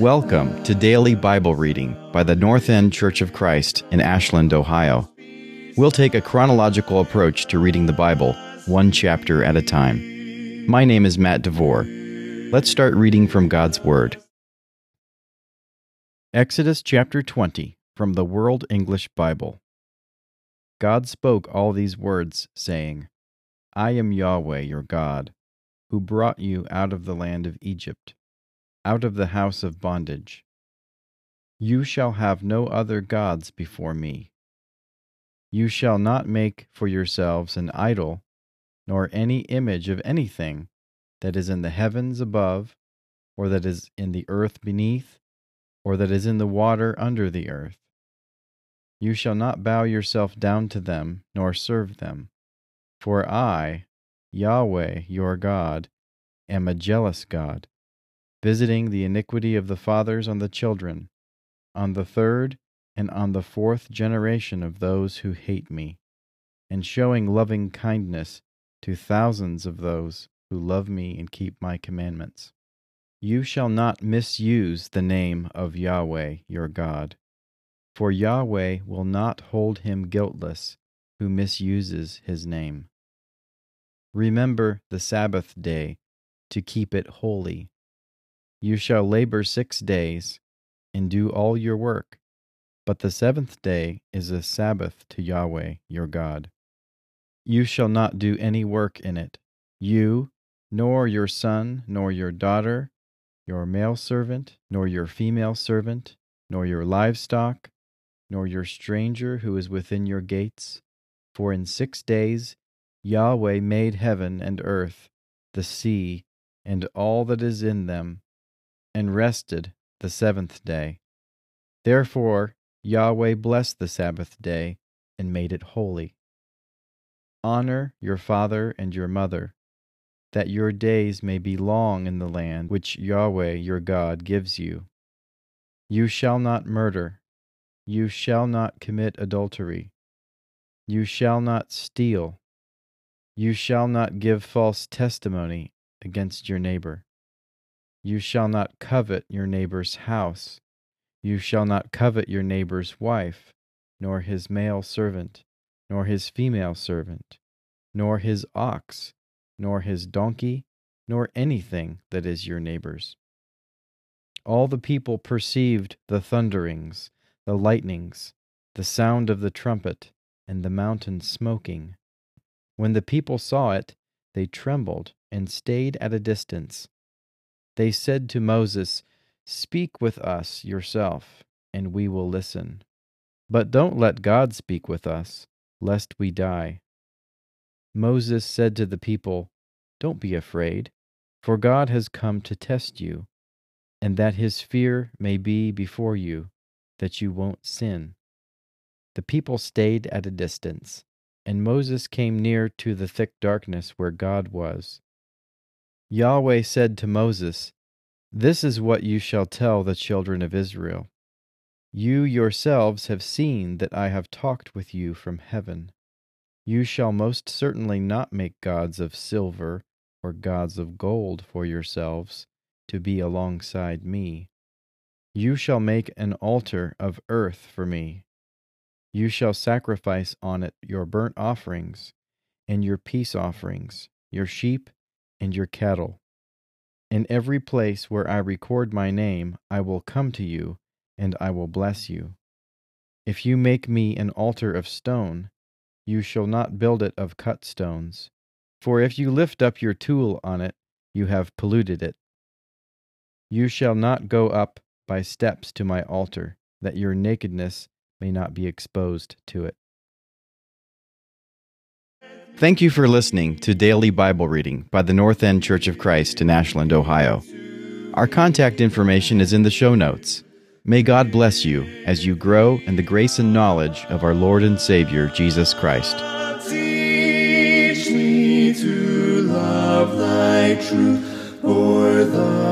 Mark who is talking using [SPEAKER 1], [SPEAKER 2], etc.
[SPEAKER 1] Welcome to Daily Bible Reading by the North End Church of Christ in Ashland, Ohio. We'll take a chronological approach to reading the Bible, one chapter at a time. My name is Matt DeVore. Let's start reading from God's Word. Exodus chapter 20 from the World English Bible. God spoke all these words, saying, I am Yahweh your God, who brought you out of the land of Egypt, out of the house of bondage. You shall have no other gods before me. You shall not make for yourselves an idol, nor any image of anything that is in the heavens above, or that is in the earth beneath, or that is in the water under the earth. You shall not bow yourself down to them, nor serve them. For I, Yahweh your God, am a jealous God, visiting the iniquity of the fathers on the children, on the third and on the fourth generation of those who hate me, and showing loving kindness to thousands of those who love me and keep my commandments. You shall not misuse the name of Yahweh your God for Yahweh will not hold him guiltless who misuses his name. Remember the Sabbath day to keep it holy. You shall labor six days and do all your work, but the seventh day is a Sabbath to Yahweh your God. You shall not do any work in it, you, nor your son, nor your daughter, your male servant, nor your female servant, nor your livestock, nor your stranger who is within your gates. For in six days Yahweh made heaven and earth, the sea, and all that is in them, and rested the seventh day. Therefore Yahweh blessed the Sabbath day and made it holy. Honor your father and your mother, that your days may be long in the land which Yahweh your God gives you. You shall not murder. You shall not commit adultery. You shall not steal. You shall not give false testimony against your neighbor. You shall not covet your neighbor's house. You shall not covet your neighbor's wife, nor his male servant, nor his female servant, nor his ox, nor his donkey, nor anything that is your neighbor's. All the people perceived the thunderings the lightnings, the sound of the trumpet, and the mountain smoking. When the people saw it, they trembled and stayed at a distance. They said to Moses, Speak with us yourself, and we will listen. But don't let God speak with us, lest we die. Moses said to the people, Don't be afraid, for God has come to test you, and that his fear may be before you that you won't sin. The people stayed at a distance, and Moses came near to the thick darkness where God was. Yahweh said to Moses, This is what you shall tell the children of Israel. You yourselves have seen that I have talked with you from heaven. You shall most certainly not make gods of silver or gods of gold for yourselves to be alongside me. You shall make an altar of earth for me. You shall sacrifice on it your burnt offerings, and your peace offerings, your sheep, and your cattle. In every place where I record my name, I will come to you, and I will bless you. If you make me an altar of stone, you shall not build it of cut stones. For if you lift up your tool on it, you have polluted it. You shall not go up by steps to my altar, that your nakedness may not be exposed to it. Thank you for listening to Daily Bible Reading by the North End Church of Christ in Ashland, Ohio. Our contact information is in the show notes. May God bless you as you grow in the grace and knowledge of our Lord and Savior, Jesus Christ.
[SPEAKER 2] Teach me to love thy truth, the